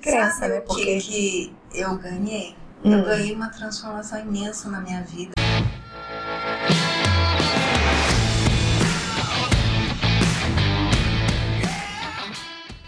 crença, Sabe né? o Porque que, que eu ganhei? Hum. Eu ganhei uma transformação imensa na minha vida.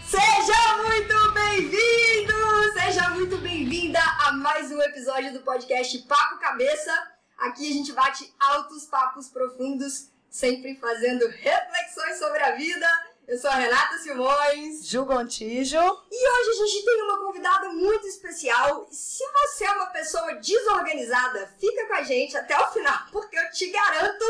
Seja muito bem-vindo! Seja muito bem-vinda a mais um episódio do podcast Papo Cabeça. Aqui a gente bate altos papos profundos, sempre fazendo reflexões sobre a vida. Eu sou a Renata Simões Ju Gontijo, e hoje a gente tem uma convidada muito especial. Se você é uma pessoa desorganizada, fica com a gente até o final, porque eu te garanto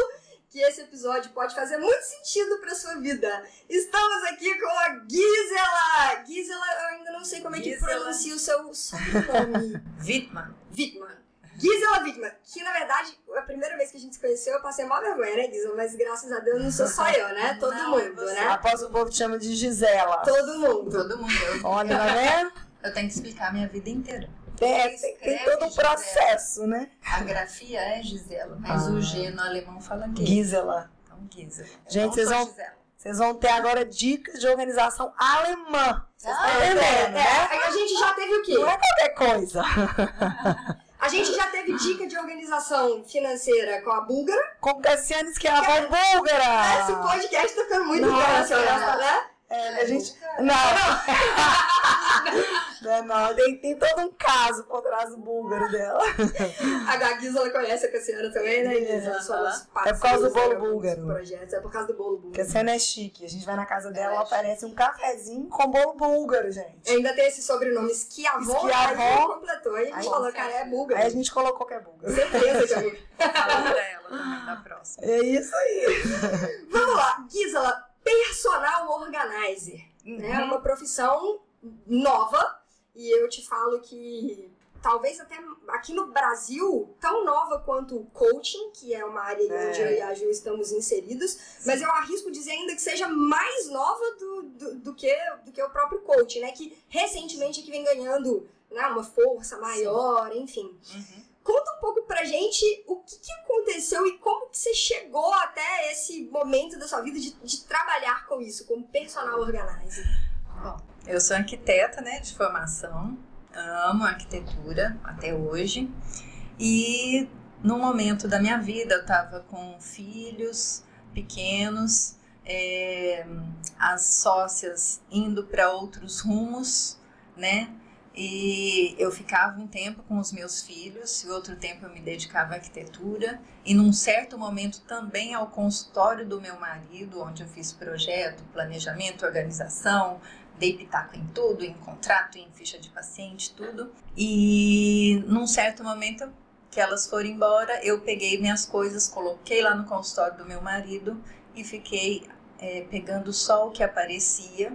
que esse episódio pode fazer muito sentido para sua vida. Estamos aqui com a Gisela. Gisela, eu ainda não sei como é que Gisela. pronuncia o seu sobrenome. Wittmann. Wittmann. Gisela Wittmann, que na verdade, a primeira vez que a gente se conheceu, eu passei mal vergonha, né, Gisela? Mas graças a Deus não sou só eu, né? Todo Não, mundo, você. né? após o povo te chama de Gisela. Todo mundo. Todo mundo. Eu, Olha, tá vendo? eu tenho que explicar a minha vida inteira. Tem, tem- tem todo um processo, né? A grafia é Gisela, mas Ah. o G no alemão fala gay. Gisela. Então, Gisela. Eu Gente, vocês vão- Gisela. Vocês vão ter agora dicas de organização alemã. Vocês estão Ah, entendendo, né? É, a gente já teve o quê? Não é qualquer coisa. A gente já teve dica de organização financeira com a búlgara. Com Cassiane que é a avó búlgara. Esse podcast tá ficando muito Nossa, internacional, né? É, a gente... Não. Não, não. Tem, tem todo um caso por trás do búlgaro dela. A Gisela conhece a Cassiana também, né? Somos É por causa do bolo búlgaro. Projetos. É por causa do bolo búlgaro. Cassiane é chique. A gente vai na casa dela, Ela é ela oferece um cafezinho com bolo búlgaro, gente. Ainda tem esse sobrenome Esquiavó, Esquiavó. aí ela completou. Aí a gente falou, cara, é búlgaro. Aí a gente colocou que é búlgaro. Certeza que é búlgaro. Fala pra ela também da próxima. É isso aí. Vamos lá, Gisela, personal organizer. né? É uma profissão nova e eu te falo que talvez até aqui no Brasil, tão nova quanto o coaching, que é uma área É. onde eu e a Ju estamos inseridos, mas eu arrisco dizer ainda que seja mais nova do, do, do que, do que o próprio coaching, né? Que recentemente é que vem ganhando né, uma força maior, enfim. Uhum. Conta um pouco pra gente o que, que aconteceu e como que você chegou até esse momento da sua vida de, de trabalhar com isso, como personal organizer. Eu sou arquiteta, né, de formação. Amo arquitetura até hoje. E no momento da minha vida, eu estava com filhos pequenos, é, as sócias indo para outros rumos, né? E eu ficava um tempo com os meus filhos, e outro tempo eu me dedicava à arquitetura, e num certo momento também ao consultório do meu marido, onde eu fiz projeto, planejamento, organização, dei pitaco em tudo, em contrato, em ficha de paciente, tudo. E num certo momento que elas foram embora, eu peguei minhas coisas, coloquei lá no consultório do meu marido e fiquei é, pegando só o que aparecia.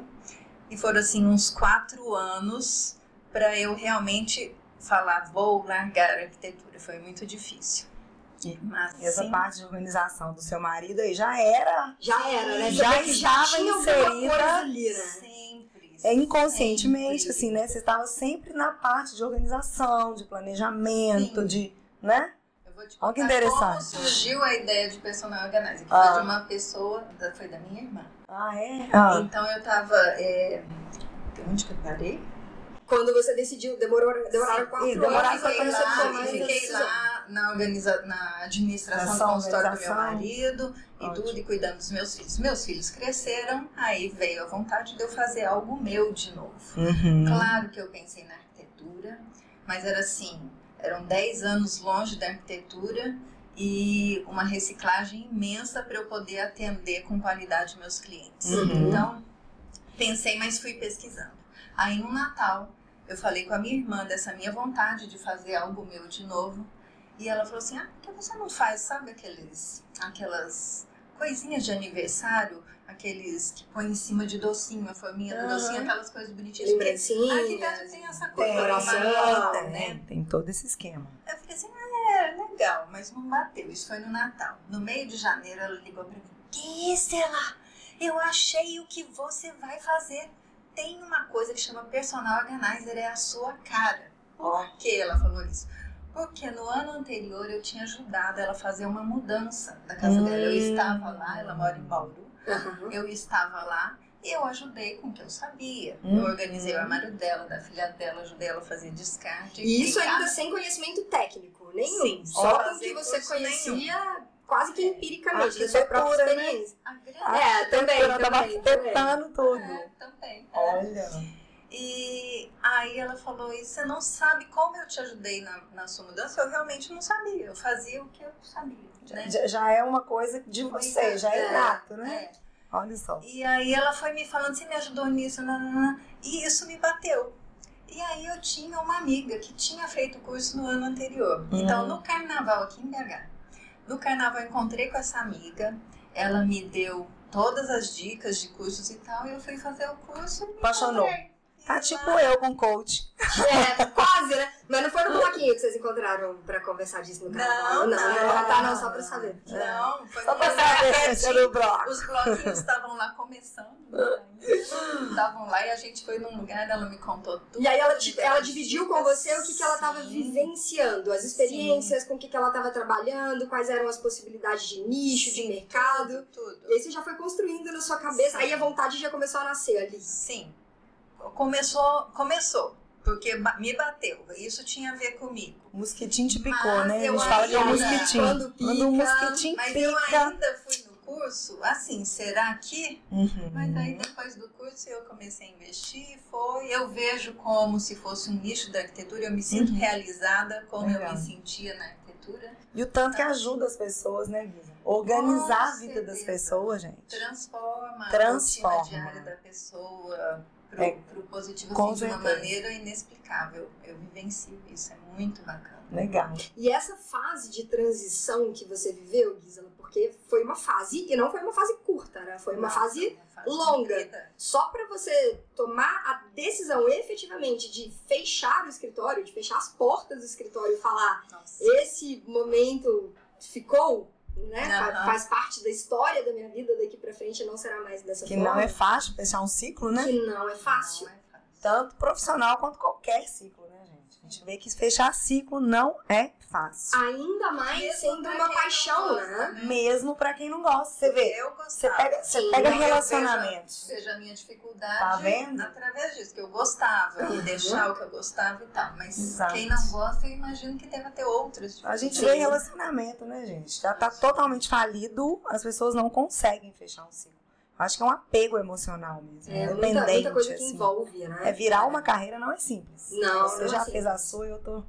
E foram assim uns quatro anos para eu realmente falar, vou largar a arquitetura. Foi muito difícil. Mas essa sim, parte de organização do seu marido aí já era Já era, né? Já estava inserida. ali, né? Sempre. é inconscientemente, sempre. assim, né? Você estava sempre na parte de organização, de planejamento, Sim. de. né? Eu vou te Olha que interessante. Como surgiu a ideia de personal organizer, que Ah. foi de uma pessoa, foi da minha irmã. Ah, é? Ah, Então eu tava. É, onde que eu parei? Quando você decidiu, demorou, demoraram Sim, quatro e demoraram fiquei você lá, e fiquei lá na, organiza, na administração do consultório do meu marido e Ótimo. tudo, e cuidando dos meus filhos. Meus filhos cresceram, aí veio a vontade de eu fazer algo meu de novo. Uhum. Claro que eu pensei na arquitetura, mas era assim, eram 10 anos longe da arquitetura e uma reciclagem imensa para eu poder atender com qualidade meus clientes. Uhum. Então, pensei, mas fui pesquisando. Aí no Natal, eu falei com a minha irmã dessa minha vontade de fazer algo meu de novo. E ela falou assim: "Ah, por que você não faz, sabe aqueles aquelas coisinhas de aniversário, aqueles que põe em cima de docinho, a forminha do docinho, aquelas coisas bonitinhas. Lembrancinhas. Arquiteto tem essa coisa Tem, manual, tem, né? tem todo esse esquema. Eu fiquei assim, é, legal, mas não bateu. Isso foi no Natal. No meio de janeiro, ela ligou pra mim. Gisela, eu achei o que você vai fazer. Tem uma coisa que chama personal organizer, é a sua cara. Por que ela falou isso? Porque no ano anterior eu tinha ajudado ela a fazer uma mudança da casa Hum. dela. Eu estava lá, ela mora em Bauru. Aham. Eu estava lá Eu ajudei com o que eu sabia. Hum. Eu organizei o armário dela, da filha dela, ajudei ela a fazer descarte. E isso ainda sem conhecimento técnico nenhum. Sim, só com o que você conhecia quase que empiricamente, da sua própria né? experiência. a grande- É, também, Ela tava também, também. arquitetando tudo. É, também. é. Olha. E aí ela falou, e você não sabe como eu te ajudei na, na sua mudança? Eu realmente não sabia. Eu fazia o que eu sabia. Né? Já, já é uma coisa de você, já é É, inato, né? É. Olha só. E aí ela foi me falando, você me ajudou nisso, nanana, e isso me bateu. E aí eu tinha uma amiga que tinha feito o curso no ano anterior. Hum. Então, no carnaval aqui em BH, no carnaval eu encontrei com essa amiga, ela me deu todas as dicas de cursos e tal, e eu fui fazer o curso Apaixonou. encontrei. Tá tipo eu com coach. É, quase, né? Mas não foi no bloquinho que vocês encontraram pra conversar disso no carnaval. Não, não, não. não, tá, não, só pra saber. Não, foi Só pra no saber pertinho. se era o bloco. Os bloquinhos estavam lá começando. né? Estavam lá e a gente foi num lugar, ela me contou tudo. E aí ela, de te- ela dividiu com você o que, que ela estava Sim. vivenciando, as experiências, com o que, que ela estava trabalhando, quais eram as possibilidades de nicho, de Sim, mercado. Tudo. E aí você já foi construindo na sua cabeça, Sim. aí a vontade já começou a nascer ali. Sim. Começou, começou. Porque me bateu. Isso tinha a ver comigo. O mosquitinho te picou, Mas né? A eu gente fala que é um mosquitinho. quando pica, Quando um mosquitinho Mas eu pica. ainda fui no curso, assim, será que? Uhum. Mas aí depois do curso eu comecei a investir, foi. Eu vejo como se fosse um nicho da arquitetura, eu me sinto Uhum. realizada como eu Legal. me sentia na arquitetura. E o tanto que ajuda as pessoas, né, Guisa? Organizar Com a vida das pessoas, gente. Transforma, Transforma. a rotina diária da pessoa pro, É, pro positivo assim, de uma maneira inexplicável. Eu vivencio isso, é muito bacana. Legal. E essa fase de transição que você viveu, Gisela, porque foi uma fase, e não foi uma fase curta, né? Foi uma Nossa, fase uma fase longa. comprida. só para você tomar a decisão efetivamente de fechar o escritório, de fechar as portas do escritório e falar Nossa. esse momento ficou, né? Aham. Faz parte da história da minha vida daqui para frente, não será mais dessa Que forma. não é fácil fechar um ciclo, né? que não é fácil. Não é fácil. Tanto profissional quanto qualquer ciclo, né, gente? A gente vê que fechar ciclo não é fácil. Ainda mais Mesmo sendo uma paixão, gosta, né? Mesmo pra quem não gosta. Você vê, Eu você gostava. pega, você Sim. pega Eu relacionamentos. Veja a minha dificuldade Tá vendo? através disso, que eu gostava, Uhum. e deixar o que eu gostava e tal. Mas Exato. quem não gosta, eu imagino que deva ter outras A gente vê relacionamento, né, gente? Já tá totalmente falido, as pessoas não conseguem fechar um ciclo. Acho que é um apego emocional mesmo. É muita, dependente, muita coisa que assim. envolve, né? É virar uma carreira não é simples. Não, Você não é já simples. fez a sua, eu tô,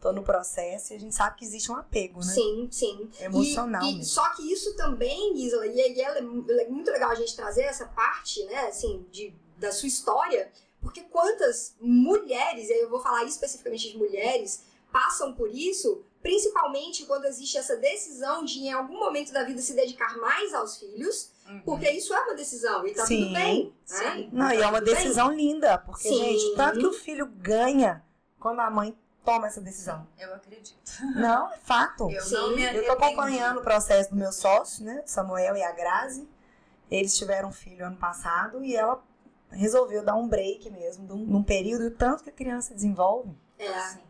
tô no processo e a gente sabe que existe um apego, né? Sim, sim. Emocional E, e só que isso também, Gisela, e ela é é muito legal a gente trazer essa parte, né, assim, de, da sua história, porque quantas mulheres, e aí eu vou falar especificamente de mulheres, passam por isso, principalmente quando existe essa decisão de em algum momento da vida se dedicar mais aos filhos, Uhum. porque isso é uma decisão e tá Sim, tudo bem, né? sim. Não, Tá e é uma tudo bem. decisão linda, porque, Sim. gente, tanto que o filho ganha quando a mãe toma essa decisão. Eu acredito. Não, é fato. Eu Sim, não me Eu tô acompanhando o processo do meu sócio, né? Samuel e a Grazi. Eles tiveram um filho ano passado e ela resolveu dar um break mesmo, num, num período, o tanto que a criança desenvolve. É. Assim,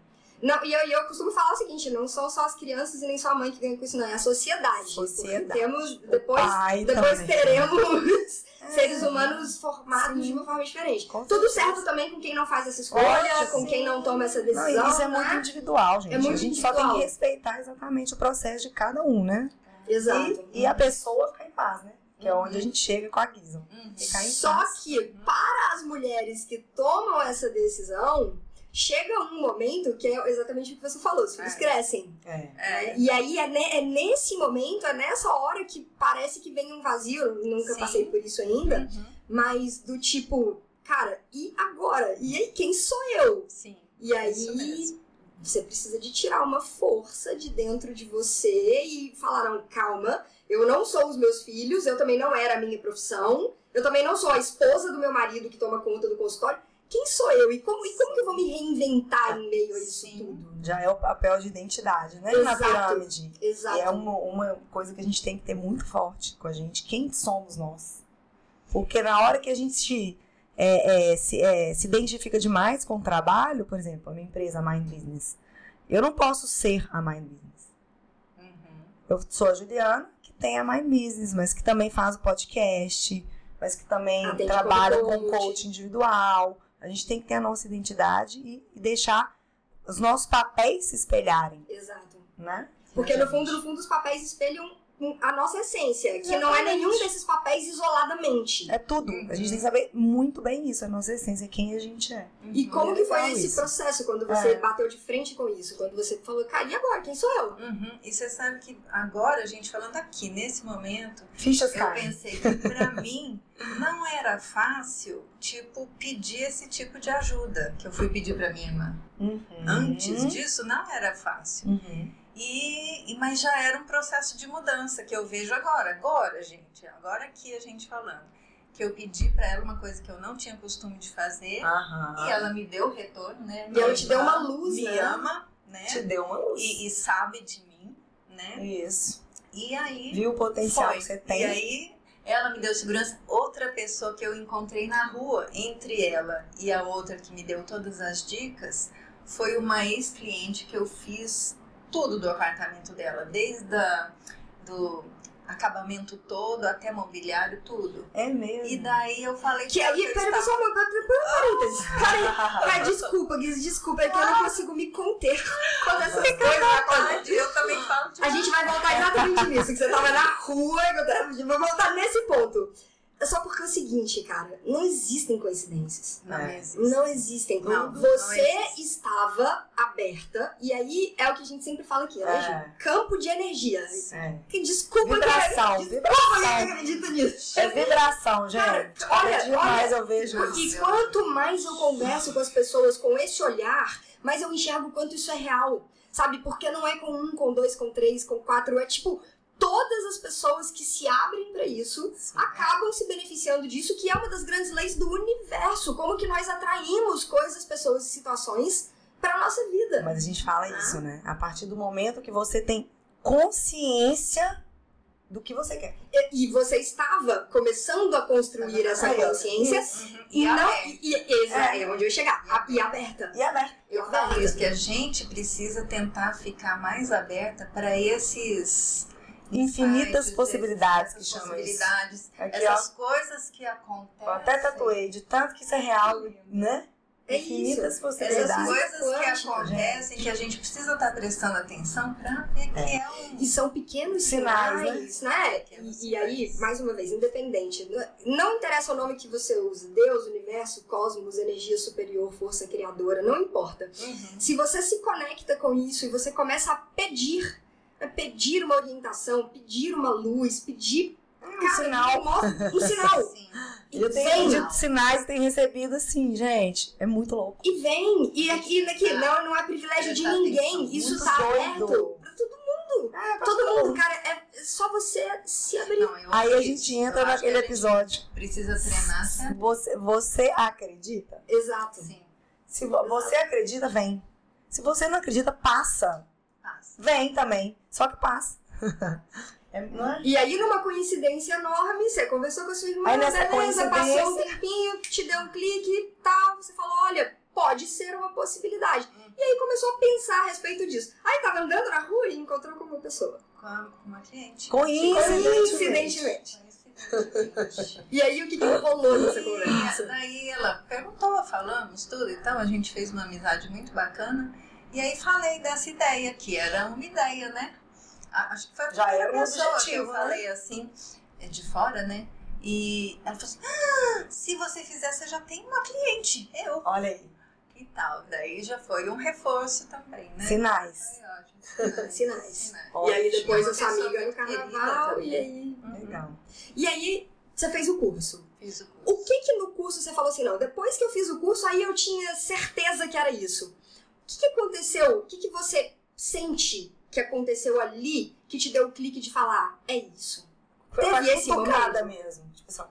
Não, e eu, eu costumo falar o seguinte, não são só as crianças e nem só a mãe que ganha com isso, não, é a sociedade. Sociedade. Temos, depois, depois também. teremos É. seres humanos formados Sim. de uma forma diferente. Com Tudo certeza. certo também com quem não faz essa escolha, com quem não toma essa Não, decisão. e isso é muito né? individual, gente. É muito a gente só tem individual. que respeitar exatamente o processo de cada um, né? Exato. E, e a pessoa ficar em paz, né? Que é Uhum. onde a gente chega com a Guisa. uhum. Só que para as mulheres que tomam essa decisão, chega um momento que é exatamente o que você falou, os filhos É. crescem. É. É, E aí é, ne- é nesse momento, é nessa hora que parece que vem um vazio. Nunca Sim. passei por isso ainda. uhum. Mas do tipo, cara, e agora? E aí, quem sou eu? Sim. E aí você precisa de tirar uma força de dentro de você e falar, não, calma, eu não sou os meus filhos, eu também não era a minha profissão, eu também não sou a esposa do meu marido que toma conta do consultório. Quem sou eu? E como, e como que eu vou me reinventar em meio a isso Sim. tudo? Já é o papel de identidade, né? Na Exato. pirâmide. Exato. E é uma, uma coisa que a gente tem que ter muito forte com a gente. Quem somos nós? Porque na hora que a gente é, é, se, é, se identifica demais com o trabalho, por exemplo, a minha empresa, a Mind Business, eu não posso ser a Mind Business. Uhum. Eu sou a Juliana, que tem a Mind Business, mas que também faz o podcast, mas que também Atende trabalham como com coach individual. A gente tem que ter a nossa identidade e, e deixar os nossos papéis se espelharem, Exato. né? Porque no fundo, no fundo, os papéis espelham a nossa essência, que não é Exatamente. nenhum desses papéis isoladamente. É tudo. A gente tem que saber muito bem isso, a nossa essência, quem a gente é. E como Eu que foi esse isso. processo quando você É. bateu de frente com isso? Quando você falou, cara, e agora? Quem sou eu? Uhum. E você sabe que agora, a gente falando aqui, nesse momento, Fichas eu pensei que pra mim não era fácil, tipo, pedir esse tipo de ajuda que eu fui pedir pra minha irmã. Uhum. Antes disso, não era fácil. Uhum. E, e- mas já era um processo de mudança que eu vejo agora. Agora, gente, agora aqui a gente falando. Que eu pedi pra ela uma coisa que eu não tinha costume de fazer. Aham. E ela me deu o retorno, né? E ela te deu uma luz, Me né? ama, né? Te deu uma luz. E, e sabe de mim, né? Isso. E aí. Viu o potencial foi. que você tem. E aí, ela me deu segurança. Outra pessoa que eu encontrei na rua, entre ela e a outra que me deu todas as dicas, foi uma ex-cliente que eu fiz tudo do apartamento dela, desde a, do acabamento todo até mobiliário, tudo. É mesmo. E daí eu falei Que aí, que eu peraí, estava- pessoal, um parênteses. Peraí. Desculpa, Guiz, desculpa, é que eu não consigo me conter quando essas coisas acontecem. Eu também falo de A gente vai voltar exatamente nisso, que você tava na rua, que eu tava... Vou voltar nesse ponto. É só porque é o seguinte, cara, não existem coincidências. Não É. existe. Não existem. Não, não você existe. estava aberta, e aí é o que a gente sempre fala aqui, né, É. Campo de energia. É. Que desculpa, Vibração, cara. Desculpa, vibração. eu não acredito nisso. É vibração, gente. Cara, olha, dia olha. mais eu vejo E isso. quanto mais eu converso com as pessoas com esse olhar, mais eu enxergo o quanto isso é real. Sabe? Porque não é com um, com dois, com três, com quatro. É tipo, todas as pessoas que se abrem pra isso acabam se beneficiando disso, que é uma das grandes leis do universo. Como que nós atraímos coisas, pessoas e situações pra nossa vida. Mas a gente fala Ah. isso, né? A partir do momento que você tem consciência do que você quer. E, e você estava começando a construir essa consciência. Uhum. E, E não. aberta. E, e, É. é onde eu ia chegar. A- E aberta. E aberto. Eu falo isso, que a gente precisa tentar ficar mais aberta para esses Infinitas insights, possibilidades que chama possibilidades, Aqui, essas coisas que ó. acontecem. Eu até tatuei, de tanto que isso é real, né? É Infinitas isso. possibilidades. Essas coisas que acontecem que a gente precisa estar prestando atenção para ver que é um. E são pequenos Sinais, sinais, né? Pequenos E, e aí, mais uma vez, independente. Não- Não interessa o nome que você use. Deus, universo, cosmos, energia superior, força criadora, não importa. Uhum. Se você se conecta com isso e você começa a pedir, a pedir uma orientação, pedir uma luz, pedir Um sinal. um sinal. Sim. E Eu tenho vem, pedido sinais e tenho recebido assim, gente. É muito louco. e vem. E aqui, aqui não, não é privilégio de Prestar ninguém. Isso tá doido. aberto pra todo mundo. É, pra Todo mundo, cara, é só você se abrir. Aí a gente entra naquele que episódio. Precisa treinar certo? Você, você acredita? Exato. Sim, Se vo- você acredita, vem. Se você não acredita, passa. Passa. Vem também. Só que passa. É, não é? E aí, numa coincidência enorme, você conversou com a sua irmã, Aí nessa beleza, passou um tempinho, te deu um clique e tal, você falou, olha, pode ser uma possibilidade. Uhum. E aí começou a pensar a respeito disso. Aí tava andando na rua e encontrou com uma pessoa. Com a- com uma cliente. Coincidentemente. Coincidentemente. E aí, o que que rolou nessa conversa? daí ela perguntou, falamos tudo e tal, a gente fez uma amizade muito bacana. E aí falei dessa ideia, que era uma ideia, né? Acho que foi a Já era um pessoa objetivo, que eu né? falei assim, é, de fora, né? E ela falou assim: ah, se você fizer, você já tem uma cliente, eu. Olha aí. E tal. Daí já foi um reforço também, né? Sinais. Foi ótimo. Sinais. E aí, depois Uma a sua pessoa amiga no carnaval, e aí... Uhum. Legal. E aí, você fez o curso. Fiz o curso. O que que no curso você falou assim, não, depois que eu fiz o curso, aí eu tinha certeza que era isso. O que que aconteceu? O que que você sente que aconteceu ali que te deu o clique de falar, é isso? Foi Teve esse cutucada momento? mesmo. Tipo assim,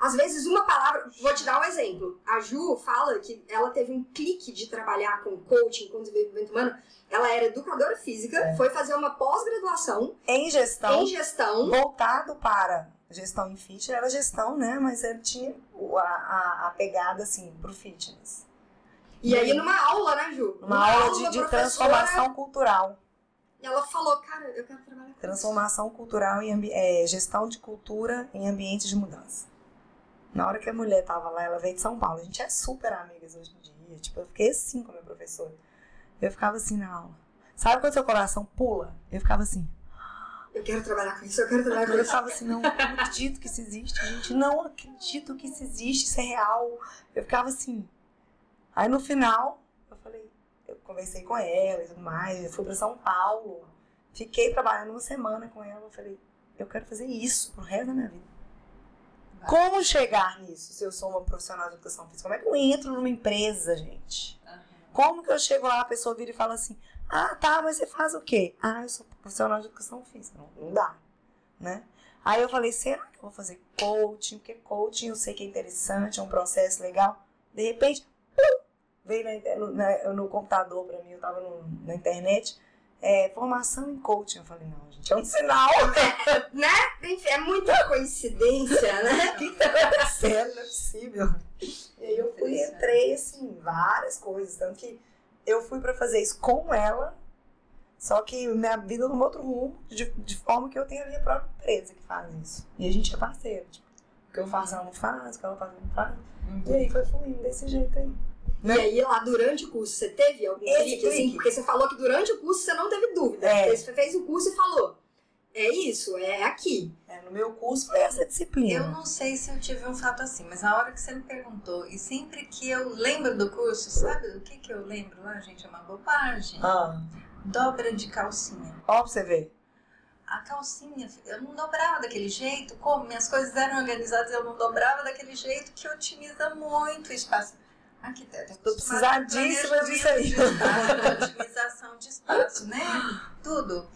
Às vezes uma palavra, vou te dar um exemplo. A Ju fala que ela teve um clique de trabalhar com coaching, com desenvolvimento humano. Ela era educadora física, É. foi fazer uma pós-graduação em gestão, em gestão. voltado para gestão em fitness, era gestão, né? Mas ele tinha a, a, a pegada, assim, pro fitness. E aí numa aula, né, Ju? Uma aula de, da de professora, transformação cultural. Ela falou, cara, eu quero trabalhar com isso. Transformação cultural e é, gestão de cultura em ambientes de mudança. Na hora que a mulher tava lá, ela veio de São Paulo. A gente é super amigas hoje em dia. Tipo, eu fiquei assim com a minha professora. Eu ficava assim na aula. Sabe quando seu coração pula? Eu ficava assim. Eu quero trabalhar com isso, eu quero trabalhar com Eu isso. ficava assim, não, não acredito que isso existe, gente. Não acredito que isso existe, isso é real. Eu ficava assim. Aí no final, eu falei, eu conversei com ela e tudo mais. Eu fui pra São Paulo. Fiquei trabalhando uma semana com ela. Eu falei, eu quero fazer isso pro resto da minha vida. Como chegar nisso se eu sou uma profissional de educação física? Como é que eu entro numa empresa, gente? Aham. Como que eu chego lá, a pessoa vira e fala assim, ah, tá, mas você faz o quê? Ah, eu sou profissional de educação física. Não, não dá, né? Aí eu falei, será que eu vou fazer coaching? Porque coaching eu sei que é interessante, é um processo legal. De repente, veio na na- no computador pra mim, eu tava no- na internet, é, formação em coaching. Eu falei, não, gente, é um sinal. Né? Enfim, é muita coincidência, né? O que tá acontecendo? Não é possível. E aí eu fui, entrei, assim, várias coisas. Tanto que eu fui pra fazer isso com ela, só que minha vida num outro rumo, de, de forma que eu tenho a minha própria empresa que faz isso. E a gente é parceiro. Tipo, o que eu faço ela não faz, o que ela faz ela não faz. E aí foi fluindo desse jeito aí. E aí, lá durante o curso, você teve algum Esse clique, assim? Porque você falou que durante o curso você não teve dúvida. É. Você fez o curso e falou, é isso, é aqui. É, no meu curso foi essa disciplina. Eu não sei se eu tive um fato assim, mas na hora que você me perguntou, e sempre que eu lembro do curso, sabe o que, que eu lembro lá, gente? É uma bobagem. Ah, Dobra de calcinha. ó pra você ver. A calcinha, eu não dobrava daquele jeito, como minhas coisas eram organizadas, eu não dobrava daquele jeito que otimiza muito o espaço. Arquiteto, Tô precisadíssima disso aí. Otimização de espaço, né? Tudo.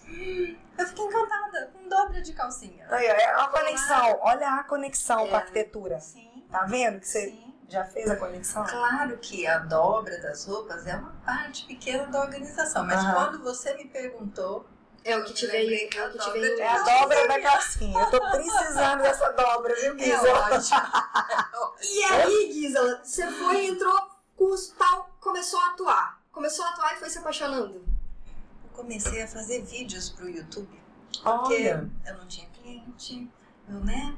Eu fiquei encantada com dobra de calcinha. Aí, é uma conexão. Olha a conexão com a É. arquitetura. Sim, Tá vendo que você sim. já fez a conexão? Claro que a dobra das roupas é uma parte pequena da organização, mas Aham. quando você me perguntou, É o que te veio, é o que te veio. É a dobra da calcinha. Eu tô precisando dessa dobra, viu, é Guisa? ótimo. E aí, Gisela, você foi, entrou, curso tal, começou a atuar. Começou a atuar e foi se apaixonando. Eu comecei a fazer vídeos pro YouTube, porque Olha. eu não tinha cliente, eu, né?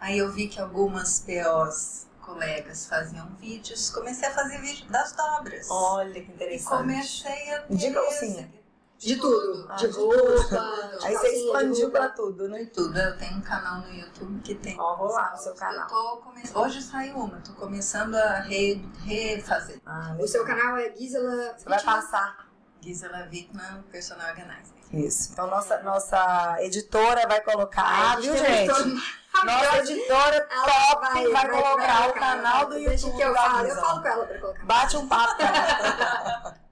Aí eu vi que algumas POs, colegas, faziam vídeos, comecei a fazer vídeo das dobras. Olha que e interessante. comecei a ter De calcinha? De tudo. Ah, de roupa, Aí você expandiu pra tudo, né? tudo. Eu tenho um canal no YouTube que tem. Ó, vou lá no seu Eu canal. come... Hoje saiu uma, tô começando a re... refazer. Ah, O seu canal é Gisela. Você vai passar. Gisela Wittmann, personal organizer. Isso. Então, nossa, nossa editora vai colocar, viu, gente? Nossa editora top vai, colocar o canal do Deixa YouTube que eu falo. Eu falo com ela pra colocar. Bate um papo.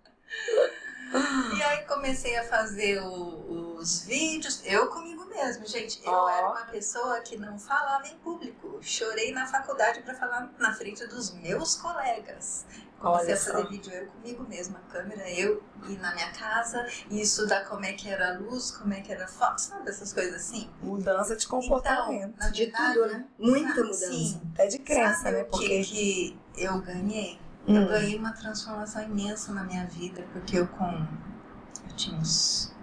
E aí comecei a fazer o- os vídeos, eu comigo mesmo, gente. Eu Ó. era uma pessoa que não falava em público. Chorei na faculdade para falar na frente dos meus colegas. Comecei a fazer vídeo eu comigo mesma, a câmera, eu ir na minha casa e estudar como é que era a luz, como é que era a foto, sabe? Essas coisas assim. Mudança de comportamento. Então, na De verdade, tudo, né? Muita sabe, mudança. Sim. Até de crença, Sabe né? o que, Porque. que eu ganhei? Hum. Eu ganhei uma transformação imensa na minha vida, porque eu com. Eu tinha uns.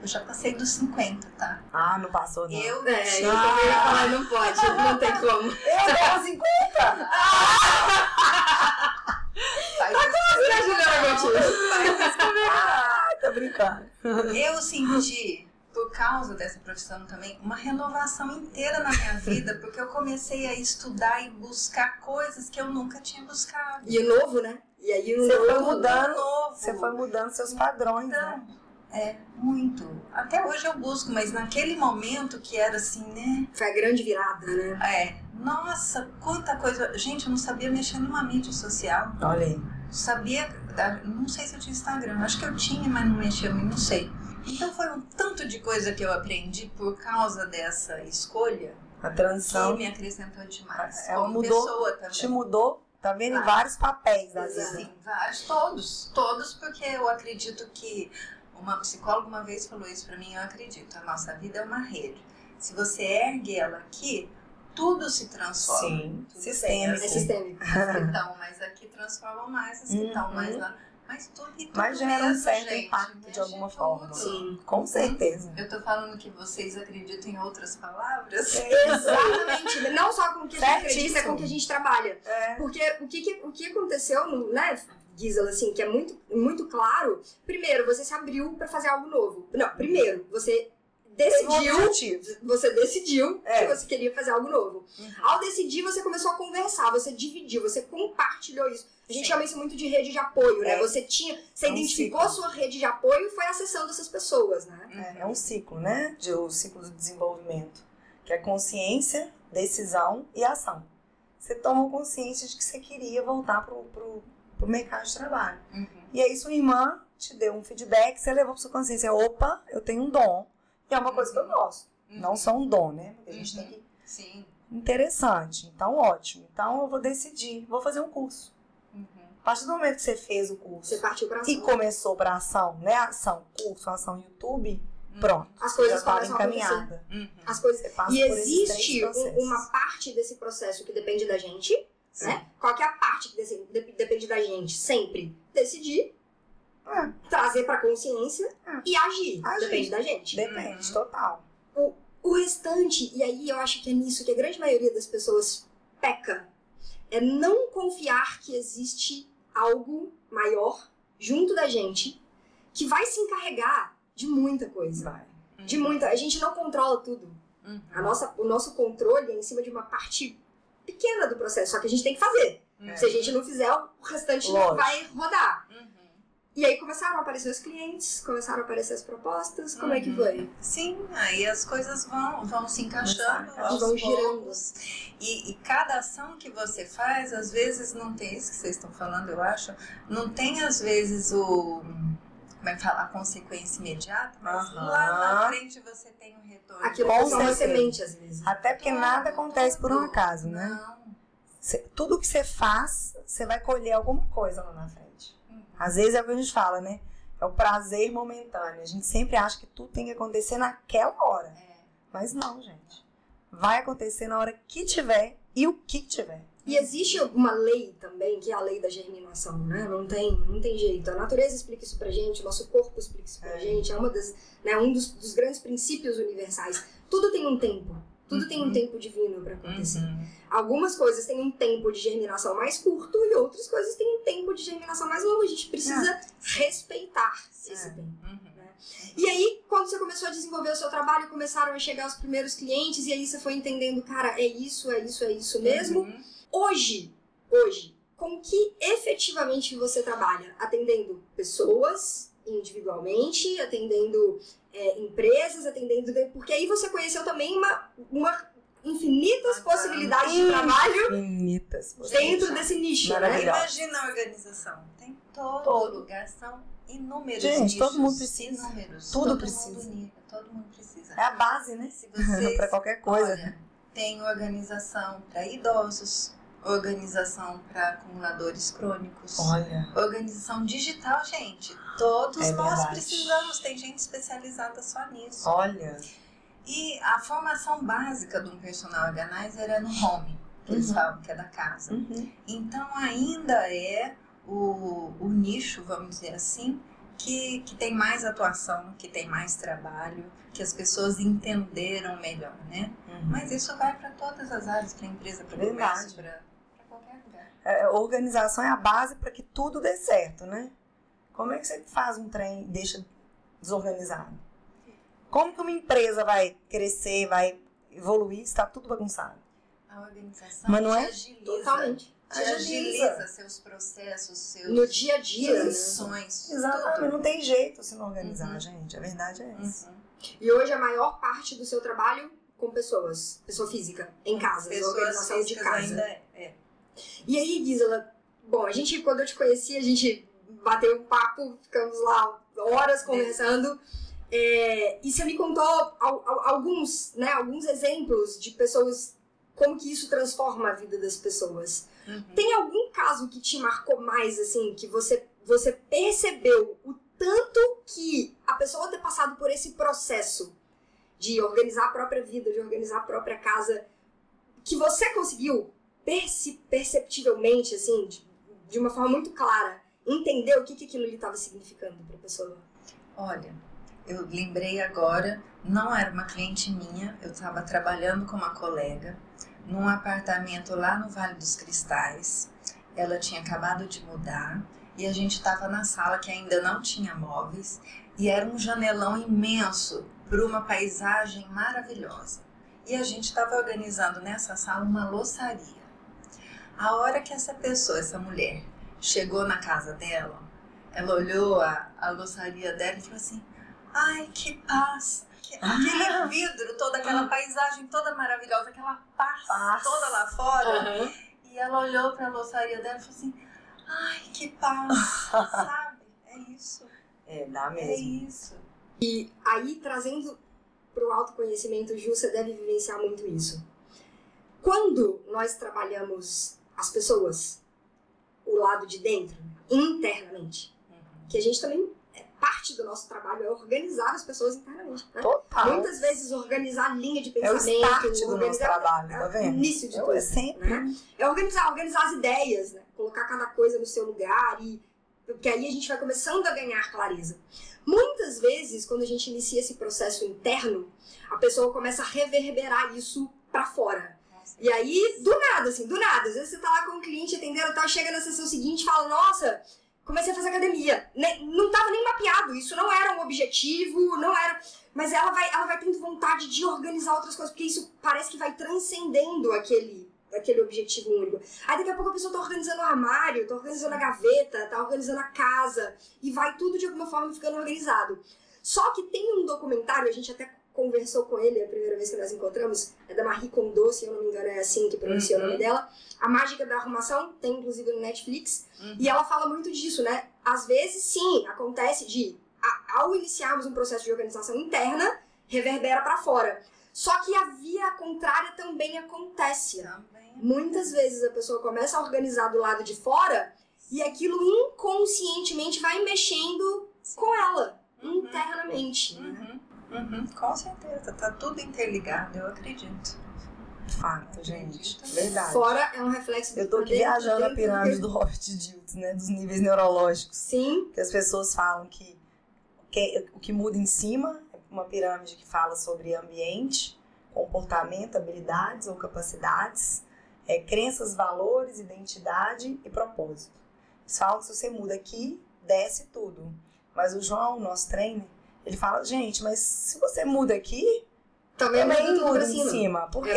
Eu já passei dos 50, tá? Ah, não passou, não. Eu É, eu Ah. também ia falar, não pode, não tem como. Eu tenho 50! faz E a Juliana Gatilho? Ai, tô brincando. Eu senti, por causa dessa profissão também, uma renovação inteira na minha vida, porque eu comecei a estudar e buscar coisas que eu nunca tinha buscado. E o novo, né? E aí o Você foi novo. mudando, novo. você foi mudando seus padrões, né? Então, é, muito. Até hoje eu busco, mas naquele momento que era assim, né? Foi a grande virada, né? É, nossa, quanta coisa. Gente, eu não sabia mexer numa mídia social. Olha aí. Sabia, ah, não sei se eu tinha Instagram, acho que eu tinha, mas não mexia, não sei. Então foi um tanto de coisa que eu aprendi por causa dessa escolha A que transição me acrescentou demais. Ela como mudou, pessoa também. te mudou, tá vendo? Em Vai. vários papéis da vida. Sim, vários, todos. Todos, porque eu acredito que uma psicóloga uma vez falou isso pra mim, eu acredito. A nossa vida é uma rede. Se você ergue ela aqui, tudo se transforma. Sim, Tudo sistêmico. É sistêmico. As que estão mais aqui transformam mais, as que estão Uhum. mais lá. Mas tudo, e tudo Mas gera um certo gente, impacto de alguma forma. Sim. Com certeza. Eu tô falando que vocês acreditam em outras palavras? Exatamente. Não só com o que a gente acredita, é com o que a gente trabalha. É. Porque o que, o que aconteceu, no, né, Gisela, assim, que é muito, muito claro. Primeiro, você se abriu pra fazer algo novo. Não, primeiro, você decidiu. Você decidiu É. que você queria fazer algo novo. Uhum. Ao decidir, você começou a conversar, você dividiu, você compartilhou isso. A gente Sim. chama isso muito de rede de apoio, né? É. Você tinha, você É um identificou ciclo. a sua rede de apoio e foi acessando essas pessoas, né? É, é um ciclo, né? De, o ciclo do desenvolvimento. Que é consciência, decisão e ação. Você toma consciência de que você queria voltar pro, pro, pro mercado de trabalho. Uhum. E aí sua irmã te deu um feedback, você levou pra sua consciência. Opa, eu tenho um dom. E é uma coisa que eu gosto. Uhum. Não só um dom, né? Porque a gente Uhum. tem que... Sim. Interessante. Então, ótimo. Então, eu vou decidir. Vou fazer um curso. Uhum. A partir do momento que você fez o curso Você partiu pra e ação. começou para ação, né? Ação, curso, ação YouTube, pronto. As coisas estava começam encaminhada. Uhum. As coisas... E existe um- uma parte desse processo que depende da gente, né? Qual que é a parte que depende da gente? Sempre decidir, É, trazer pra consciência É. e agir. Agir. Depende da gente. depende, Uhum. total. O restante, e aí eu acho que é nisso que a grande maioria das pessoas peca, é não confiar que existe algo maior junto da gente que vai se encarregar de muita coisa. Vai. De muita. A gente não controla tudo. Uhum. A nossa, o nosso controle é em cima de uma parte pequena do processo, só que a gente tem que fazer. Uhum. Se a gente não fizer, o restante não Lógico. vai rodar. Uhum. E aí começaram a aparecer os clientes, começaram a aparecer as propostas, como é que Uhum. foi? Sim, aí as coisas vão, vão se encaixando Começar, aos vão girando. E, e cada ação que você faz, às vezes não tem isso que vocês estão falando, eu acho, não tem às vezes o. Como é que fala? A consequência imediata, mas Aham. lá na frente você tem um retorno. Aquilo só uma semente, às vezes. Até porque Tudo, nada acontece por um acaso, né? Não. Cê- tudo que você faz, você vai colher alguma coisa lá na frente. Às vezes é o que a gente fala, né? É o prazer momentâneo. A gente sempre acha que tudo tem que acontecer naquela hora. É. Mas não, gente. Vai acontecer na hora que tiver e o que tiver. E existe uma lei também, que é a lei da germinação, né? Não tem, não tem jeito. A natureza explica isso pra gente, o nosso corpo explica isso pra É. gente. É uma das, né, um dos, dos grandes princípios universais. Tudo tem um tempo. Tudo tem um Uhum. tempo divino pra acontecer. Uhum. Algumas coisas têm um tempo de germinação mais curto e outras coisas têm um tempo de germinação mais longo. A gente precisa respeitar esse É. tempo. Uhum. E aí, quando você começou a desenvolver o seu trabalho, começaram a chegar os primeiros clientes, e aí você foi entendendo, cara, é isso, é isso, é isso mesmo. Uhum. Hoje, hoje, com que efetivamente você trabalha? Atendendo pessoas individualmente, atendendo é, empresas, atendendo. Porque aí você conheceu também uma, uma infinitas Ah, possibilidades de trabalho Infinitas. dentro desse nicho, né? Maravilhoso. Imagina a organização. Tem todo, Todo. lugar, são inúmeros Gente, nichos, todo mundo precisa. Inúmeros. Tudo todo precisa. Mundo, todo mundo precisa. É a base, né? Se vocês, pra qualquer coisa. olha, tem organização para idosos, organização para acumuladores crônicos, Olha. organização digital, gente. Todos É nós verdade. precisamos, tem gente especializada só nisso. Olha. E a formação básica de um personal organizer é no home, que eles Uhum. falam que é da casa. Uhum. Então ainda é o, o nicho, vamos dizer assim, que, que tem mais atuação, que tem mais trabalho, que as pessoas entenderam melhor, né? Uhum. Mas isso vai para todas as áreas, para empresa, para comércio, para. É, organização é a base para que tudo dê certo, né? Como é que você faz um trem e deixa desorganizado? Como que uma empresa vai crescer, vai evoluir se está tudo bagunçado? A organização Mas não é? agiliza, Totalmente. te Agiliza. agiliza seus processos, seus No dia a dia, né? missões, Exatamente, não tem jeito se não organizar, Uhum. gente. A verdade é essa. Uhum. E hoje a maior parte do seu trabalho com pessoas, pessoa física, em casa, Pessoas organização de casa. ainda é. E aí, Gisela, bom, a gente, quando eu te conheci, a gente bateu um papo, ficamos lá horas conversando. é, e você me contou al- al- alguns, né, alguns exemplos de pessoas, como que isso transforma a vida das pessoas. Uhum. Tem algum caso que te marcou mais, assim, que você, você percebeu o tanto que a pessoa ter passado por esse processo de organizar a própria vida, de organizar a própria casa, que você conseguiu perce- perceptivelmente, assim, de, de uma forma muito clara, entender o que, que aquilo ali estava significando para a pessoa? Olha, eu lembrei agora, não era uma cliente minha, eu estava trabalhando com uma colega num apartamento lá no Vale dos Cristais. Ela tinha acabado de mudar e a gente estava na sala que ainda não tinha móveis e era um janelão imenso para uma paisagem maravilhosa. E a gente estava organizando nessa sala uma louçaria. A hora que essa pessoa, essa mulher, chegou na casa dela, ela olhou a, a louçaria dela e falou assim: Ai, que paz! Aquele vidro, toda aquela paisagem toda maravilhosa, aquela paz, Paz. toda lá fora. E ela olhou para a louçaria dela e falou assim: Ai, que paz! Sabe? É isso. É, dá É mesmo. isso. Aí, trazendo para o autoconhecimento, Ju, você deve vivenciar muito isso. Quando nós trabalhamos as pessoas, o lado de dentro, internamente, que a gente também, é, parte do nosso trabalho é organizar as pessoas internamente. Né? Total. Muitas vezes organizar a linha de é o pensamento, start do nosso trabalho, é tá o vendo? início de É o tudo. é sempre. né? É organizar, organizar as ideias, né? Colocar cada coisa no seu lugar e porque aí a gente vai começando a ganhar clareza. Muitas vezes, quando a gente inicia esse processo interno, a pessoa começa a reverberar isso pra fora. E aí, do nada, assim, do nada. Às vezes você tá lá com um cliente atendendo e tal, chega na sessão seguinte e fala, nossa, comecei a fazer academia. Ne- Não tava nem mapeado, isso não era um objetivo, não era. Mas ela vai, ela vai tendo vontade de organizar outras coisas, porque isso parece que vai transcendendo aquele, aquele objetivo único. Aí daqui a pouco a pessoa tá organizando o armário, tá organizando a gaveta, tá organizando a casa, e vai tudo de alguma forma ficando organizado. Só que tem um documentário, a gente até conversou com ele a primeira vez que nós encontramos, é da Marie Kondo, se eu não me engano é assim que pronuncia o Uhum. nome dela. A Mágica da Arrumação, tem inclusive no Netflix. Uhum. E ela fala muito disso, né? Às vezes, sim, acontece de, a- ao iniciarmos um processo de organização interna, reverbera pra fora. Só que a via contrária também acontece. Também. Muitas vezes a pessoa começa a organizar do lado de fora e aquilo inconscientemente vai mexendo com ela, Uhum. internamente. né? Uhum. Com certeza, tá tudo interligado, eu acredito. Fato, gente. Verdade. Fora é um reflexo do Eu tô aqui viajando a dentro pirâmide do Robert Dilts, né? Dos níveis neurológicos. Sim, Que as pessoas falam que, que o que muda em cima é uma pirâmide que fala sobre ambiente, comportamento, habilidades ou capacidades, é, crenças, valores, identidade e propósito. Eles falam que se você muda aqui, desce tudo. Mas o João, nosso trainer, ele fala, gente, mas se você muda aqui, também também muda muda em cima. cima. Por quê?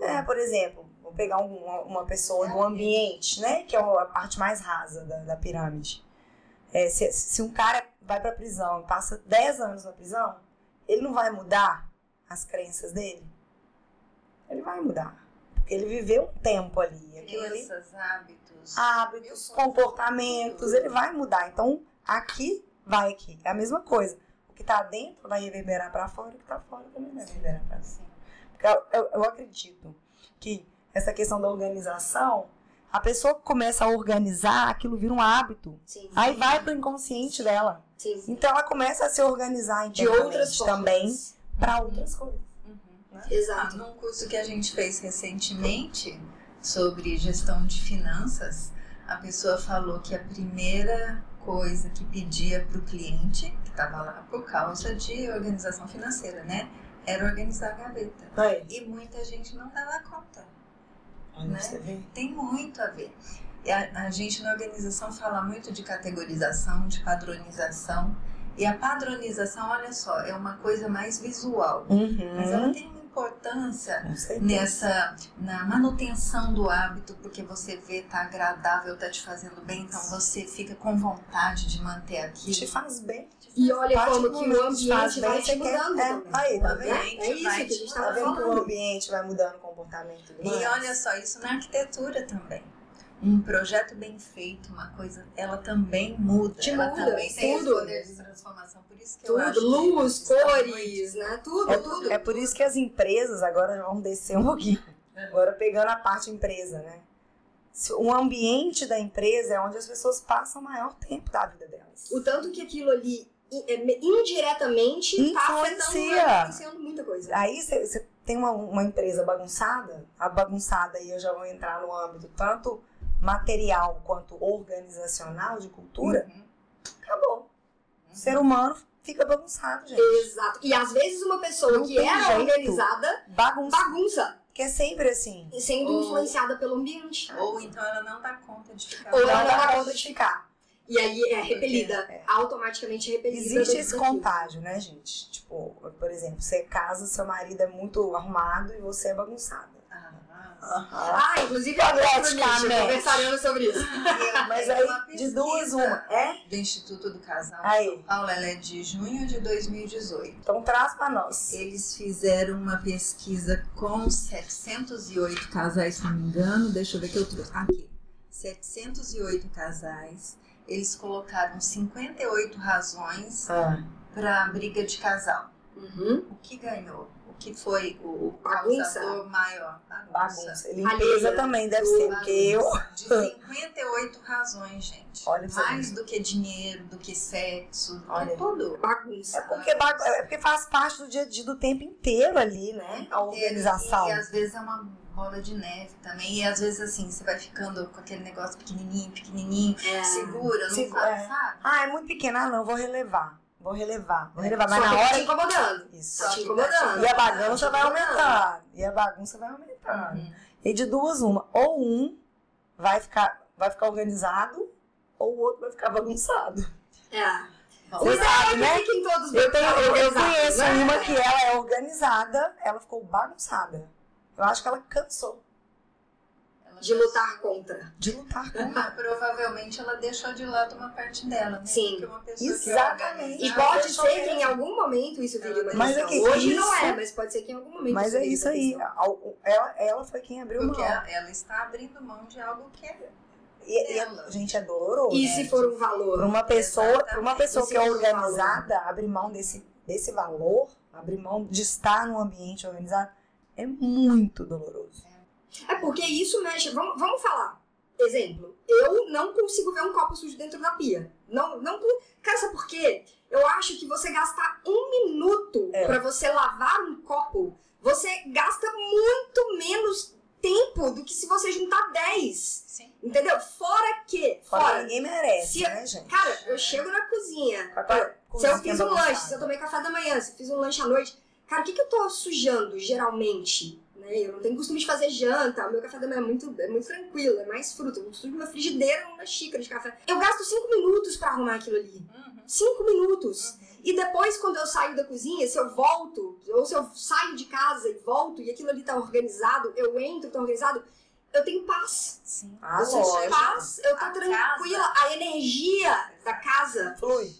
É, É, por exemplo, vou pegar um- uma, uma pessoa do ambiente, né? Que é a parte mais rasa da, da pirâmide. É, se, se um cara vai pra prisão e passa 10 anos na prisão, ele não vai mudar as crenças dele? Ele vai mudar. Porque ele viveu um tempo ali, Crenças, hábitos. hábitos, comportamentos, ele vai mudar. Então, aqui vai aqui. É a mesma coisa. O que tá dentro vai reverberar pra fora, o que tá fora também vai reverberar pra dentro. Porque eu, eu- eu acredito que essa questão da organização, a pessoa que começa a organizar, aquilo vira um hábito. Sim, Aí vai pro inconsciente dela. sim. Então ela começa a se organizar De outras internamente formas. também para outras coisas. Uhum. Ah, Exato. num curso que a gente fez recentemente sobre gestão de finanças, a pessoa falou que a primeira coisa que pedia para o cliente, que estava lá por causa de organização financeira, né? Era organizar a gaveta. Aí, E muita gente não dava conta. olha Né? Tem muito a ver. E a, a gente na organização fala muito de categorização, de padronização. E a padronização, olha só, é uma coisa mais visual. Mas ela Uhum. tem importância nessa na manutenção do hábito, porque você vê tá agradável, tá te fazendo bem, então você fica com vontade de manter aquilo. Te faz bem. E olha Parte como que o ambiente bem, vai te mudando é, aí, tá vendo? É isso que a gente Tá vendo que o ambiente vai mudando o comportamento do E olha só, isso na arquitetura também. Um projeto bem feito, uma coisa, ela também muda. Te ela muda, também tem tudo. poder de transformação. Por isso que eu acho Tudo, que luz, está cores, né? Tudo, É, tudo. é por isso que as empresas agora vão descer um pouquinho. Agora pegando a parte empresa, né? O ambiente da empresa é onde as pessoas passam o maior tempo da vida delas. O tanto que aquilo ali é, me- indiretamente está afetando, Influencia. influenciando muita coisa. Aí você tem uma, uma empresa bagunçada, a bagunçada aí eu já vou entrar no âmbito tanto material quanto organizacional de cultura, Uhum. acabou. O ser humano fica bagunçado, gente. Exato. E às vezes uma pessoa Não que era jeito. organizada Bagunça. bagunça, Que é sempre assim. sendo Ou- influenciada pelo ambiente. Ou então ela não dá conta de ficar. Ou Não ela dá não- conta de ficar. E aí é repelida, É. automaticamente repelida. Existe esse daquilo. contágio, né, gente? Tipo, por exemplo, você casa, seu marido é muito arrumado e você é bagunçada. Ah, Ah, inclusive eu Hipoteticamente. conversaremos sobre isso. Mas aí, de duas, uma. É? Do Instituto do Casal Aí. São Paulo, ela é de junho de 2018. Então traz pra nós. Eles fizeram uma pesquisa com 708 casais, se não me engano. Deixa eu ver que eu trouxe. Aqui. 708 casais. Eles colocaram 58 razões Ah, para briga de casal. Uhum. O que ganhou? O que foi o Bagunça. causador maior? bagunça. Alheia. Limpeza também deve ser, porque eu. De 58 razões, gente. Olha Mais do que dinheiro, do que sexo, Olha. tudo. É Bagunça. porque, bagu- é porque faz parte do dia a dia do tempo inteiro ali, né? A organização. E, às vezes é uma bola de neve também. E às vezes assim, você vai ficando com aquele negócio pequenininho, pequenininho, É. segura, não sabe, é. sabe? Ah, é muito pequena, ah, não, vou relevar. Vou relevar, vou relevar. Mas Só na que tá te hora. incomodando. Isso. Tá te que incomodando. E a bagunça vai Tá incomodando. aumentando. E a bagunça vai aumentando. Uhum. E de duas, uma. Ou um vai ficar, vai ficar organizado, ou o outro vai ficar bagunçado. É. O ideal é que né? fiquem todos Eu, tenho, eu, eu conheço né? uma que ela é organizada, ela ficou bagunçada. Eu acho que ela cansou De lutar contra. de lutar Ah, provavelmente ela deixou de lado uma parte dela, né? Sim. Porque uma pessoa Exatamente. que E é Não, pode ser que em algum momento isso vire uma Mas é Hoje não isso- é, mas pode ser que em algum momento Mas é isso aí. Ela, ela foi quem abriu Porque mão. ela, ela está abrindo mão de algo que é E, e, gente, é doloroso. E É, se for um Para valor? uma pessoa, uma pessoa que é for um organizada, abrir mão desse, desse valor, abrir mão de estar num ambiente organizado, é muito doloroso. É porque isso mexe. Vamos, vamos falar. Exemplo, eu não consigo ver um copo sujo dentro da pia. Não, não. Cara, sabe por quê? Eu acho que você gastar um minuto É. pra você lavar um copo, você gasta muito menos tempo do que se você juntar 10. Sim. Entendeu? Fora que. Fora, Fora. ninguém merece, Se- né, gente? Cara, eu chego na cozinha. Com a- com a Se eu fiz um lanche, se eu tomei café da manhã, se eu fiz um lanche à noite, cara, o que, que eu tô sujando geralmente? Né? Eu não tenho costume de fazer janta, o meu café da manhã é muito, é muito tranquilo, é mais fruta. Eu sujo uma frigideira, uma xícara de café. Eu gasto cinco minutos pra arrumar aquilo ali. Uhum. Cinco minutos. Uhum. E depois, quando eu saio da cozinha, se eu volto, ou se eu saio de casa e volto e aquilo ali tá organizado, eu entro, tá organizado, eu tenho paz. Sim. Ah, eu sinto lógico. paz, eu tô A tranquila. A energia da casa, Flui.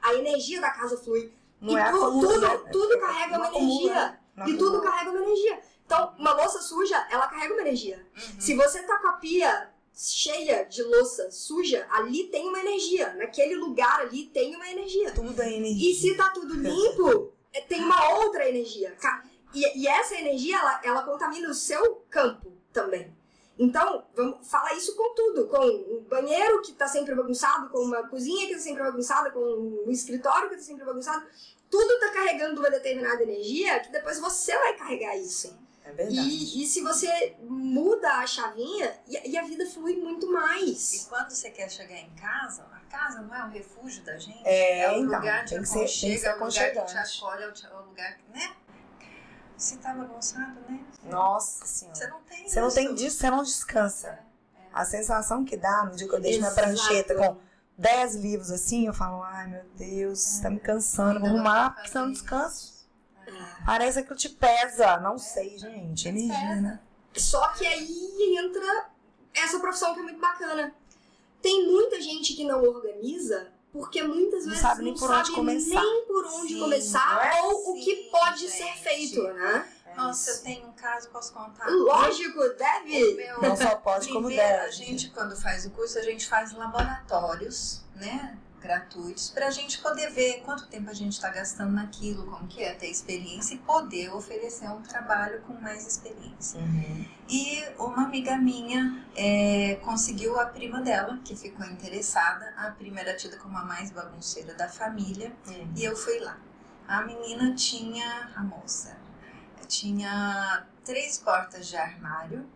a energia da casa flui. Não e é tu- tudo, né? tudo carrega uma energia. Não E tudo carrega uma energia. Então, uma louça suja, ela carrega uma energia. Uhum. Se você tá com a pia cheia de louça suja, ali tem uma energia. Naquele lugar ali tem uma energia. Tudo é energia. E se tá tudo limpo, é, tem uma outra energia. E, e essa energia, ela, ela contamina o seu campo também. Então, vamos falar isso com tudo. Com um banheiro que tá sempre bagunçado, com uma cozinha que tá sempre bagunçada, com um escritório que tá sempre bagunçado. Tudo tá carregando uma determinada energia que depois você vai carregar isso. É verdade. E, e se você muda a chavinha, e, e a vida flui muito E mais. quando você quer chegar em casa, a casa não é o refúgio da gente? É, o então, lugar de tem que ser- tem que ser é o lugar que te acolhe, é o é o lugar que, né? Você tá bagunçado, né? Nossa senhora. Você não tem Você não tem isso. disso, você não descansa. A sensação que dá no dia que eu deixo minha prancheta com 10 livros assim, eu falo, ai meu Deus, tá me cansando, vou arrumar, porque senão não descanso. É. Parece que te pesa, não sei, gente, energia, né? Só que aí entra essa profissão que é muito bacana. Tem muita gente que não organiza porque muitas Não vezes sabe nem não por onde sabe começar. nem por onde Sim, começar não é? ou o que Sim, pode gente. ser feito, né? É Nossa, eu tenho um caso, posso contar? Lógico, deve. meu- Não só pode como Primeiro, deve. A gente, quando faz o curso, a gente faz laboratórios, né? Gratuitos, pra gente poder ver quanto tempo a gente tá gastando naquilo, como que é ter experiência e poder oferecer um trabalho com mais experiência. Uhum. E uma amiga minha é, conseguiu a prima dela, que ficou interessada. A prima era tida como a mais bagunceira da família. Uhum. E eu fui lá. A menina tinha, a moça, tinha três portas de armário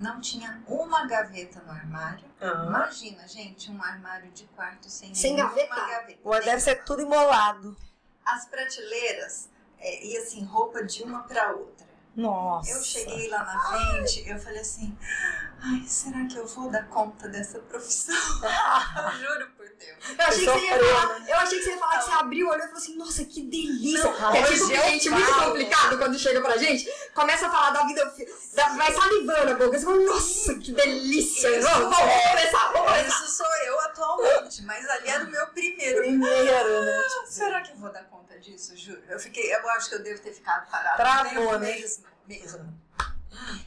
não tinha uma gaveta no armário. Aham. Imagina, gente, um armário de quarto sem, Sem gaveta? gaveta. Ou deve ser tudo embolado. As prateleiras, é, e assim, roupa de uma para outra. Nossa. Eu cheguei lá na frente, eu falei assim, ai, será que eu vou dar conta dessa profissão? eu juro por Deus. Eu achei, que você ia falar, eu achei que você ia falar que você abriu o olho e falou assim, nossa, que delícia. Não, que é tipo cliente muito complicado quando chega pra gente, começa a falar da vida, da- vai salivando a boca, você fala, nossa, que delícia. Isso. Vamos, vamos começar, vamos começar. Isso sou eu atualmente, mas ali era o meu primeiro. Primeiro, né? Será que eu vou dar conta disso? Juro. Eu fiquei, eu acho que eu devo ter ficado parada. Travou, né? Mesmo, mesmo.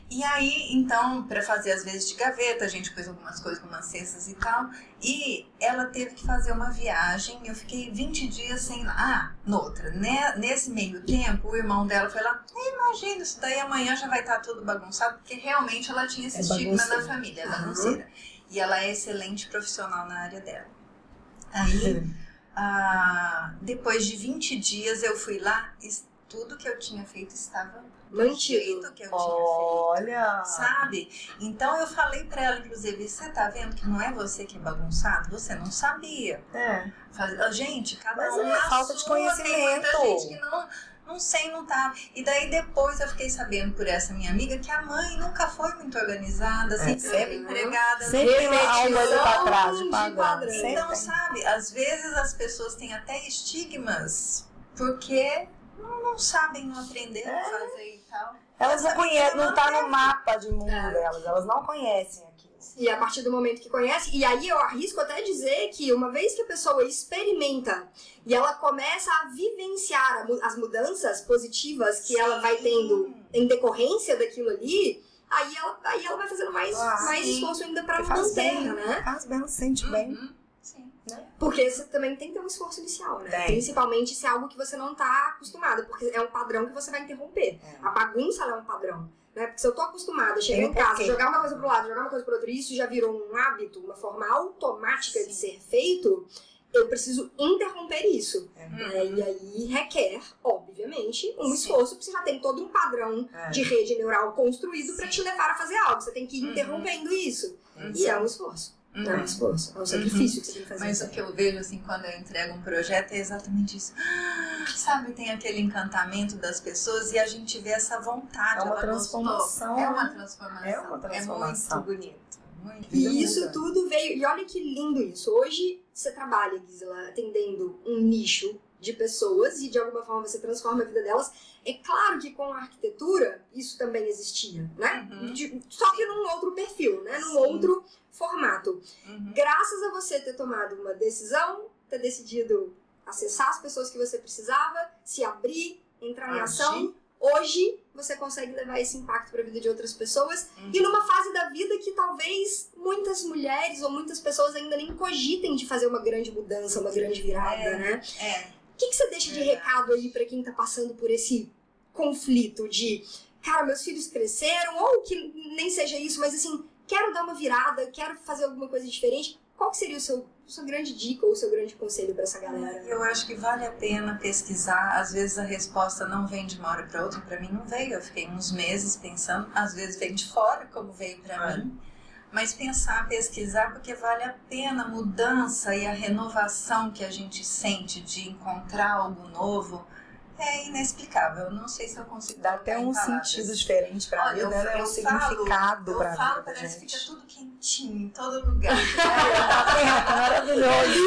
E aí, então, pra fazer às vezes de gaveta, a gente pôs algumas coisas, algumas cestas e tal. E ela teve que fazer uma viagem. Eu fiquei 20 dias sem. Ah, noutra. Né? Nesse meio tempo, o irmão dela foi lá. "Ah, Imagina, isso daí amanhã já vai estar tudo bagunçado, porque realmente ela tinha esse É estigma na família, é Uhum. bagunceira. E ela é excelente profissional na área dela. Aí, ah, depois de 20 dias, eu fui lá e tudo que eu tinha feito estava Mantido. que eu tinha feito. Olha. Sabe? Então eu falei pra ela, inclusive, você tá vendo que não é você que é bagunçado? Você não sabia. É. Faz- Gente, cada Mas um é falta de sua, Tem muita conhecimento. gente que não, não sei, não tá. E daí depois eu fiquei sabendo por essa minha amiga que a mãe nunca foi muito organizada, sempre É. sempre Uhum. empregada. Sempre alma ali pra trás de de padrão. Então, sabe, às vezes as pessoas têm até estigmas porque não, não sabem, não aprenderam É. a fazer e tal. Elas não conhecem, não tá no mapa de mundo É. delas. Elas não conhecem aquilo. E a partir do momento que conhece, e aí eu arrisco até dizer que uma vez que a pessoa experimenta e ela começa a vivenciar as mudanças positivas que ela vai tendo em decorrência daquilo ali, aí ela, aí ela vai fazendo mais, Ah, mais sim. esforço ainda pra manter, bem, né? Faz bem, ela se sente bem. Uhum, Sim. Porque você também tem que ter um esforço inicial, né? Tem. Principalmente se é algo que você não tá acostumado, porque é um padrão que você vai interromper. É. A bagunça ela é um padrão. Né? Porque se eu tô acostumada a chegar em casa, jogar uma coisa pro lado, jogar uma coisa pro outro, e isso já virou um hábito, uma forma automática de Sim. ser feito, eu preciso interromper isso. É. né? E aí requer, obviamente, um Sim. esforço, porque você já tem todo um padrão É. de rede neural construído pra Sim. te levar a fazer algo. Você tem que ir Uhum. interrompendo isso. Uhum. E é um esforço. É um Uhum. esforço. É um sacrifício que você tem que fazer. Mas o que eu vejo assim quando eu entrego um projeto é exatamente isso. Ah, Sabe, tem aquele encantamento das pessoas e a gente vê essa vontade. É uma gostou. transformação, É uma transformação. É uma transformação. É muito bonito. Muito E isso tudo veio. E olha que lindo isso. Hoje você trabalha, Gisela, atendendo um nicho de pessoas e de alguma forma você transforma a vida delas. É claro que com a arquitetura isso também existia, né? Uhum. De- só que num outro perfil, né? Num Sim. outro formato. Uhum. Graças a você ter tomado uma decisão, ter decidido acessar as pessoas que você precisava, se abrir, entrar em ação, hoje você consegue levar esse impacto para a vida de outras pessoas Uhum. e numa fase da vida que talvez muitas mulheres ou muitas pessoas ainda nem cogitem de fazer uma grande mudança, uma grande virada, É. né? É. O que, que você deixa de recado aí para quem tá passando por esse conflito de, cara, meus filhos cresceram, ou que nem seja isso, mas assim, quero dar uma virada, quero fazer alguma coisa diferente. Qual que seria o seu, sua grande dica ou o seu grande conselho para essa galera? Eu acho que vale a pena pesquisar. Às vezes a resposta não vem de uma hora para outra. Para mim não veio. Eu fiquei uns meses pensando. Às vezes vem de fora, como veio para É. mim. Mas pensar, pesquisar, porque vale a pena a mudança e a renovação que a gente sente de encontrar algo novo é inexplicável. Eu não sei se eu consigo. Dá até um palavras. sentido diferente pra Olha, vida, eu- né? Um eu significado Eu pra falo, vida da parece que gente. fica tudo quentinho em todo lugar. Tá vendo? Maravilhoso.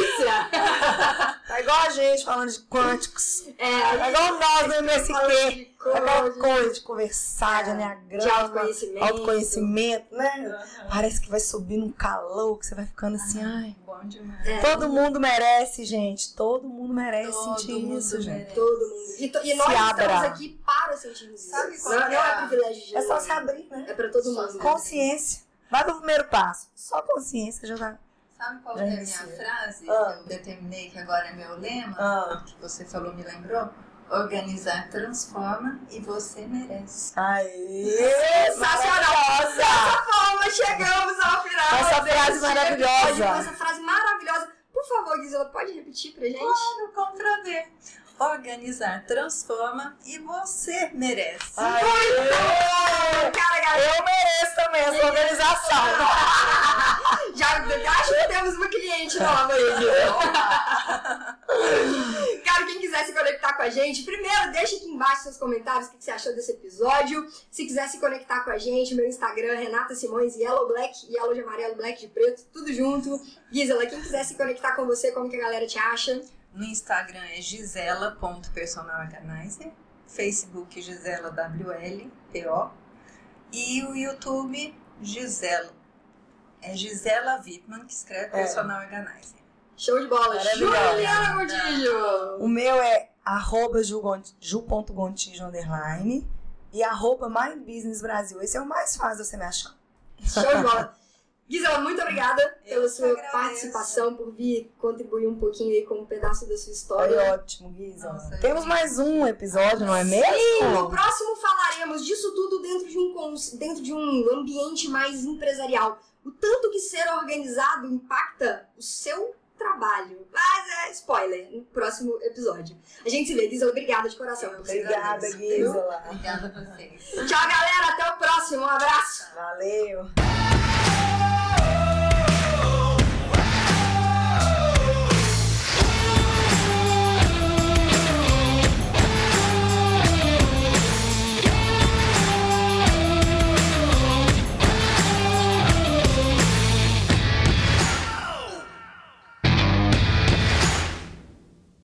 Igual a gente falando de quânticos. É, Tá igual nós no MSQ. Aquela coisa, coisa de conversar, de É, enneagrama, de autoconhecimento. autoconhecimento, né? Parece que vai subindo um calor, que você vai ficando assim, ai. Bom demais. É. Todo mundo merece, gente. Todo mundo merece Todo sentir mundo isso, gente. merece. Todo mundo. E, e nós Se estamos abra. aqui para sentirmos isso. Sabe qual não, que não é é privilégio de É só se abrir, né? É pra todo mundo. Consciência. Vai pro primeiro passo. Só consciência já tá. Sabe qual é a minha frase Ah. que eu determinei, que agora é meu lema? Ah. Que você falou, me lembrou? Organizar transforma e você merece. Aê! Sensacional! Dessa forma, chegamos ao final. Essa frase maravilhosa. Com essa frase maravilhosa. Por favor, Gisela, pode repetir pra gente? Claro, como pra ver. Organizar transforma e você merece. Aê! Cara, galera, Eu mereço também essa organização. já acho que temos uma cliente nova aí. Cara, quem quiser se conectar com a gente, primeiro deixa aqui embaixo seus comentários o que você achou desse episódio. Se quiser se conectar com a gente, meu Instagram, Renata Simões, Yellow Black, Yellow de amarelo, Black de preto, tudo junto. Gisela, quem quiser se conectar com você, como que a galera te acha? No Instagram é gisela.personalorganizer, Facebook Gisela WLPO e o YouTube Gisela. É Gisela Wittmann que escreve É. Personal Organizer. Show de bola. Juliana Godinho. O meu é arroba ju- ju.gontijo underline e arroba My Business Brasil. Esse é o mais fácil de você me achar. Show de bola. Gisela, muito obrigada Eu pela sua agradeço. participação, por vir contribuir um pouquinho aí com um pedaço da sua Foi história. ótimo, Guisa. Nossa, Temos mais um episódio, não é Sim, mesmo? no próximo falaremos disso tudo dentro de, um, dentro de um ambiente mais empresarial. O tanto que ser organizado impacta o seu trabalho. Mas é spoiler no próximo episódio. A gente se vê. Gisela, obrigada de coração. Eu Obrigada. Gisela. Obrigada a vocês. Tchau, galera. Até o próximo. Um abraço. Valeu.